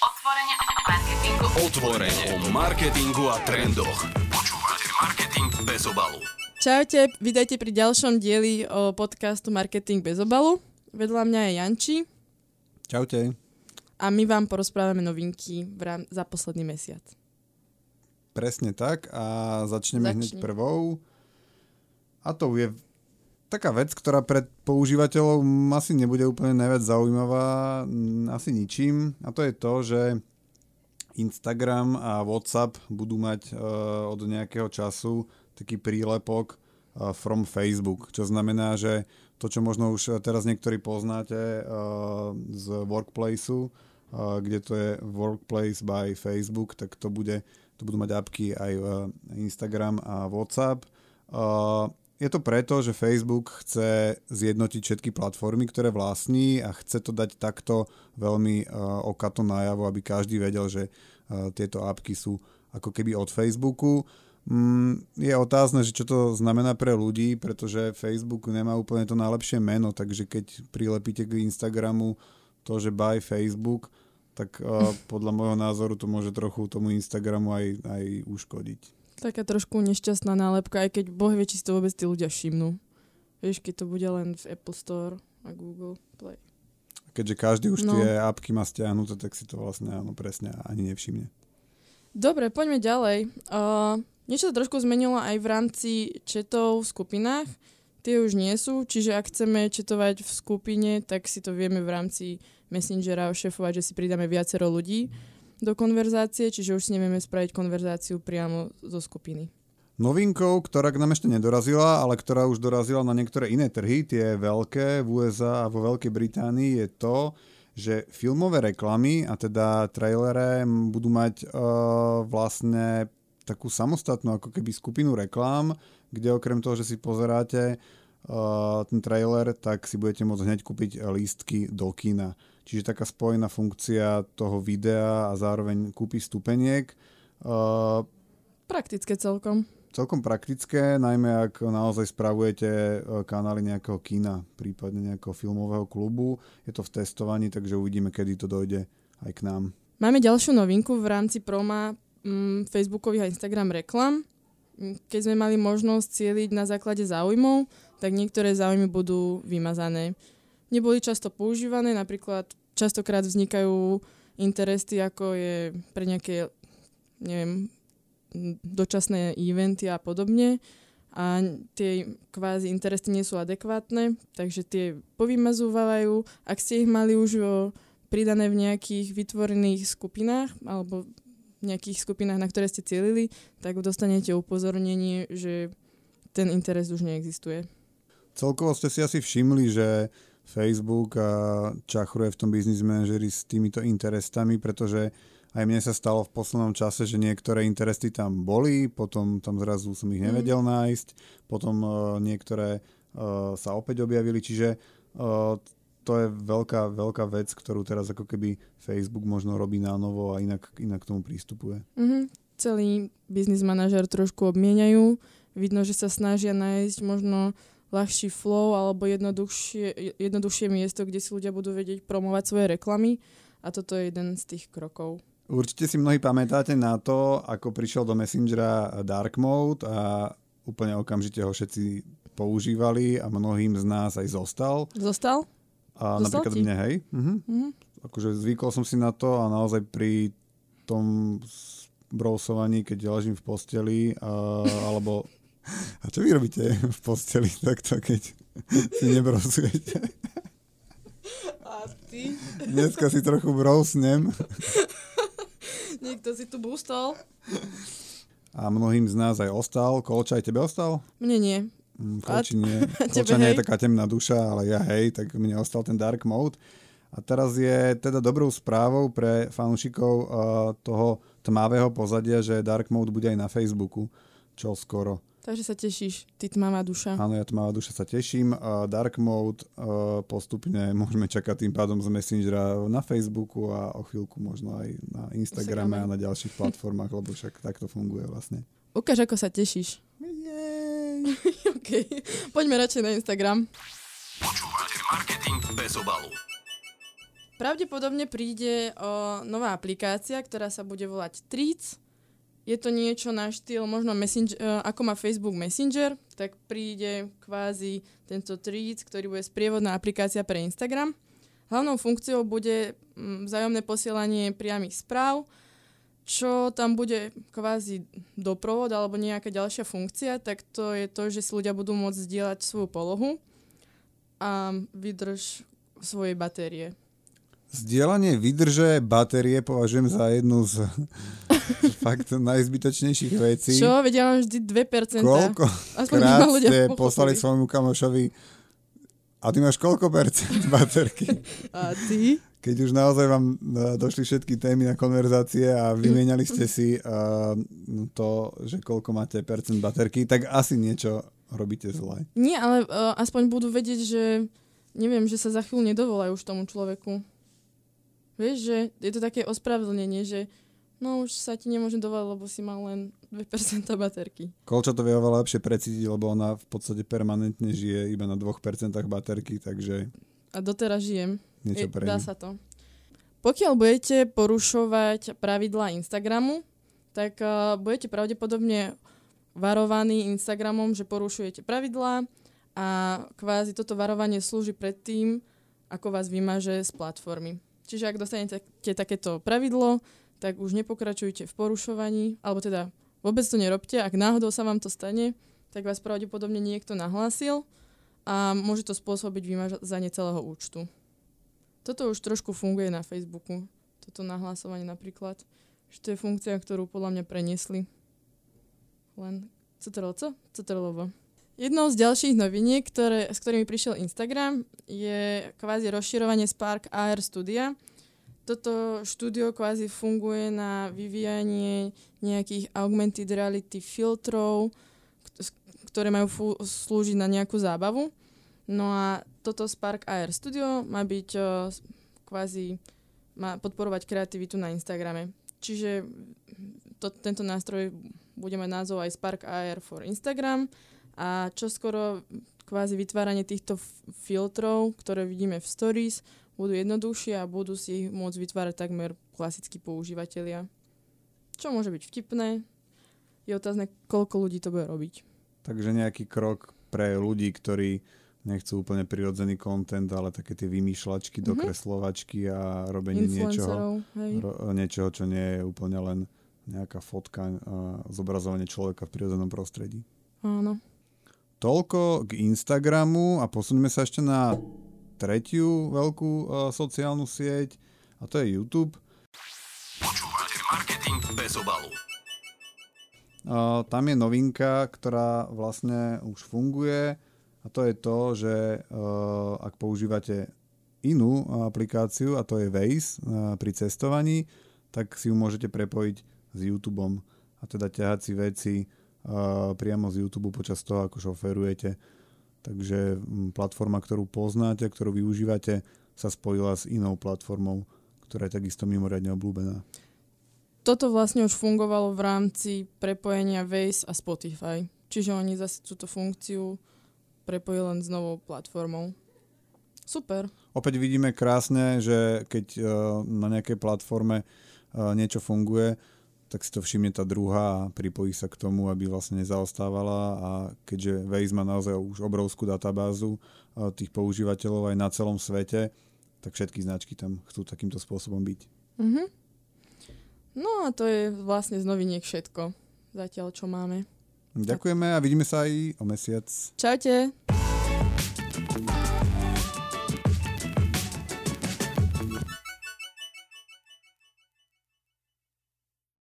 Otvorenie o marketingu. Otvorenie o marketingu a trendoch. Počúvate Marketing bez obalu. Čaute, vítajte pri ďalšom dieli o podcastu Marketing bez obalu. Vedľa mňa je Janči Čaute. a my vám porozprávame novinky v rám- za posledný mesiac. Presne tak a začneme Začni. hneď prvou. A to je taká vec, ktorá pre používateľov asi nebude úplne najviac zaujímavá, asi ničím. A to je to, že Instagram a WhatsApp budú mať uh, od nejakého času taký prílepok uh, from Facebook, čo znamená, že to, čo možno už teraz niektorí poznáte uh, z Workplaceu, uh, kde to je Workplace by Facebook, tak to, bude, to budú mať apky aj uh, Instagram a WhatsApp. Uh, je to preto, že Facebook chce zjednotiť všetky platformy, ktoré vlastní a chce to dať takto veľmi uh, okato najavo, aby každý vedel, že uh, tieto apky sú ako keby od Facebooku. Mm, je otázne, že čo to znamená pre ľudí, pretože Facebook nemá úplne to najlepšie meno, takže keď prilepíte k Instagramu to, že by Facebook, tak uh, podľa môjho názoru to môže trochu tomu Instagramu aj, aj uškodiť. Taká trošku nešťastná nálepka, aj keď boh vie, či si to vôbec tí ľudia všimnú. Vieš, keď to bude len v Apple Store a Google Play. Keďže každý už No. tie apky má stiahnuté, tak si to vlastne áno, presne ani nevšimne. Dobre, poďme ďalej. Uh, niečo sa trošku zmenilo aj v rámci chatov v skupinách. Tie už nie sú, čiže ak chceme chatovať v skupine, tak si to vieme v rámci Messengera ošefovať, že si pridáme viacero ľudí do konverzácie, čiže už si nevieme spraviť konverzáciu priamo zo skupiny. Novinkou, ktorá k nám ešte nedorazila, ale ktorá už dorazila na niektoré iné trhy, tie veľké v USA a vo Veľkej Británii, je to, že filmové reklamy, a teda trailere, budú mať uh, vlastne takú samostatnú ako keby skupinu reklám, kde okrem toho, že si pozeráte uh, ten trailer, tak si budete môcť hneď kúpiť lístky do kina. Čiže taká spojená funkcia toho videa a zároveň kúpi stupeniek. Uh, Praktické celkom. celkom praktické, najmä ak naozaj spravujete e, kanály nejakého kina, prípadne nejakého filmového klubu. Je to v testovaní, takže uvidíme, kedy to dojde aj k nám. Máme ďalšiu novinku v rámci proma mm, Facebookových a Instagram reklam. Mm, Keď sme mali možnosť cieliť na základe záujmov, tak niektoré záujmy budú vymazané. Neboli často používané, napríklad častokrát vznikajú interesty, ako je pre nejaké, neviem, dočasné eventy a podobne a tie kvázi interesty nie sú adekvátne, takže tie povymazúvajú. Ak ste ich mali už o pridané v nejakých vytvorených skupinách alebo v nejakých skupinách, na ktoré ste cielili, tak dostanete upozornenie, že ten interes už neexistuje. Celkovo ste si asi všimli, že Facebook a čachruje v tom business manažeri s týmito interestami, pretože aj mne sa stalo v poslednom čase, že niektoré interesty tam boli, potom tam zrazu som ich nevedel nájsť, potom uh, niektoré uh, sa opäť objavili, čiže uh, to je veľká, veľká vec, ktorú teraz ako keby Facebook možno robí na novo a inak, inak k tomu prístupuje. Mhm. Celý biznis manažer trošku obmieniajú. Vidno, že sa snažia nájsť možno ľahší flow alebo jednoduchšie, jednoduchšie miesto, kde si ľudia budú vedieť promovať svoje reklamy a toto je jeden z tých krokov. Určite si mnohí pamätáte na to, ako prišiel do Messengera Dark Mode a úplne okamžite ho všetci používali a mnohým z nás aj zostal. Zostal? A Zostal napríklad ti? mne, hej. Mhm. Mhm. Akože zvykol som si na to a naozaj pri tom brousovaní, keď ležím v posteli, a, alebo... A čo vy robíte v posteli takto, keď si nebrousujete? A ty? Dneska si trochu brousnem. Niekto si tu bústol? A mnohým z nás aj ostal. Kolča aj tebe ostal? Mne nie. Mm, Kolči nie. Kolča nie je taká temná duša, ale ja hej, tak mne ostal ten dark mode. A teraz je teda dobrou správou pre fanúšikov uh, toho tmavého pozadia, že dark mode bude aj na Facebooku, čo skoro. Takže sa tešíš, ty tmavá duša. Áno, ja tmavá duša sa teším. Uh, dark mode uh, postupne môžeme čakať tým pádom z Messengera na Facebooku a o chvíľku možno aj na Instagrame a na ďalších platformách, lebo však takto funguje vlastne. Ukáž, ako sa tešíš. Jej. OK. Poďme radšej na Instagram. Počúvate Marketing bez obalu. Pravdepodobne príde o, nová aplikácia, ktorá sa bude volať Treats. Je to niečo na štýl možno messenger, e, ako má Facebook Messenger, tak príde kvázi tento Treats, ktorý bude sprievodná aplikácia pre Instagram. Hlavnou funkciou bude mm, vzájomné posielanie priamých správ, čo tam bude kvázi doprovod alebo nejaká ďalšia funkcia, tak to je to, že si ľudia budú môcť zdieľať svoju polohu a vydrž svojej batérie. Zdieľanie výdrže batérie považujem za jednu z fakt najzbytočnejších vecí. Čo? Veď ja mám vždy 2%. Koľko Aspoň krát ľudia ste pochopili. poslali svojmu kamošovi a ty máš koľko percent baterky? A ty? Keď už naozaj vám e, došli všetky témy na konverzácie a vymieniali ste si uh, to, že koľko máte percent baterky, tak asi niečo robíte zle. Nie, ale uh, aspoň budú vedieť, že neviem, že sa za chvíľu nedovolajú už tomu človeku. Vieš, že je to také ospravedlnenie, že no už sa ti nemôžem dovolať, lebo si mal len 2% baterky. Kolča to vie oveľa lepšie precítiť, lebo ona v podstate permanentne žije iba na 2% baterky, takže A doteraz žijem. niečo Je- pre Dá sa to. Pokiaľ budete porušovať pravidlá Instagramu, tak uh, budete pravdepodobne varovaní Instagramom, že porušujete pravidlá a kvázi toto varovanie slúži pred tým, ako vás vymaže z platformy. Čiže ak dostanete takéto pravidlo, tak už nepokračujte v porušovaní, alebo teda vôbec to nerobte. Ak náhodou sa vám to stane, tak vás pravdepodobne niekto nahlásil a môže to spôsobiť vymazanie celého účtu. Toto už trošku funguje na Facebooku. Toto nahlásovanie napríklad. Že to je funkcia, ktorú podľa mňa preniesli. Len CTRL-C? CTRL-V. Jednou z ďalších noviniek, ktoré, s ktorými prišiel Instagram, je kvázi rozširovanie Spark AR Studia. Toto štúdio kvázi funguje na vyvíjanie nejakých augmented reality filtrov, ktoré majú fu- slúžiť na nejakú zábavu. No a toto Spark AR Studio má byť uh, kvázi, má podporovať kreativitu na Instagrame. Čiže to, tento nástroj bude mať názov aj Spark AR for Instagram a čoskoro kvázi vytváranie týchto f- filtrov, ktoré vidíme v stories, budú jednoduchšie a budú si ich môcť vytvárať takmer klasickí používateľia. Čo môže byť vtipné, je otázne, koľko ľudí to bude robiť. Takže nejaký krok pre ľudí, ktorí nechcú úplne prirodzený content, ale také tie vymýšľačky, Mhm. dokreslovačky a robenie niečoho, hej. ro, niečoho, čo nie je úplne len nejaká fotka a zobrazovanie človeka v prirodzenom prostredí. Áno. Toľko k Instagramu a posuneme sa ešte na tretiu veľkú uh, sociálnu sieť a to je YouTube. Počúvate marketing bez obalu. Uh, tam je novinka, ktorá vlastne už funguje a to je to, že uh, ak používate inú aplikáciu a to je Waze uh, pri cestovaní, tak si ju môžete prepojiť s YouTubeom a teda ťahať si veci priamo z YouTube počas toho, ako šoferujete. Takže mm, platforma, ktorú poznáte, ktorú využívate, sa spojila s inou platformou, ktorá je takisto mimoriadne obľúbená. Toto vlastne už fungovalo v rámci prepojenia Waze a Spotify. Čiže oni zase túto funkciu prepojili len s novou platformou. Super. Opäť vidíme krásne, že keď uh, na nejakej platforme uh, niečo funguje, tak si to všimne tá druhá a pripojí sa k tomu, aby vlastne nezaostávala a keďže Waze má naozaj už obrovskú databázu uh, tých používateľov aj na celom svete, tak všetky značky tam chcú takýmto spôsobom byť. Mhm. No a to je vlastne z noviniek všetko. Zatiaľ, čo máme. Ďakujeme a vidíme sa aj o mesiac. Čaute.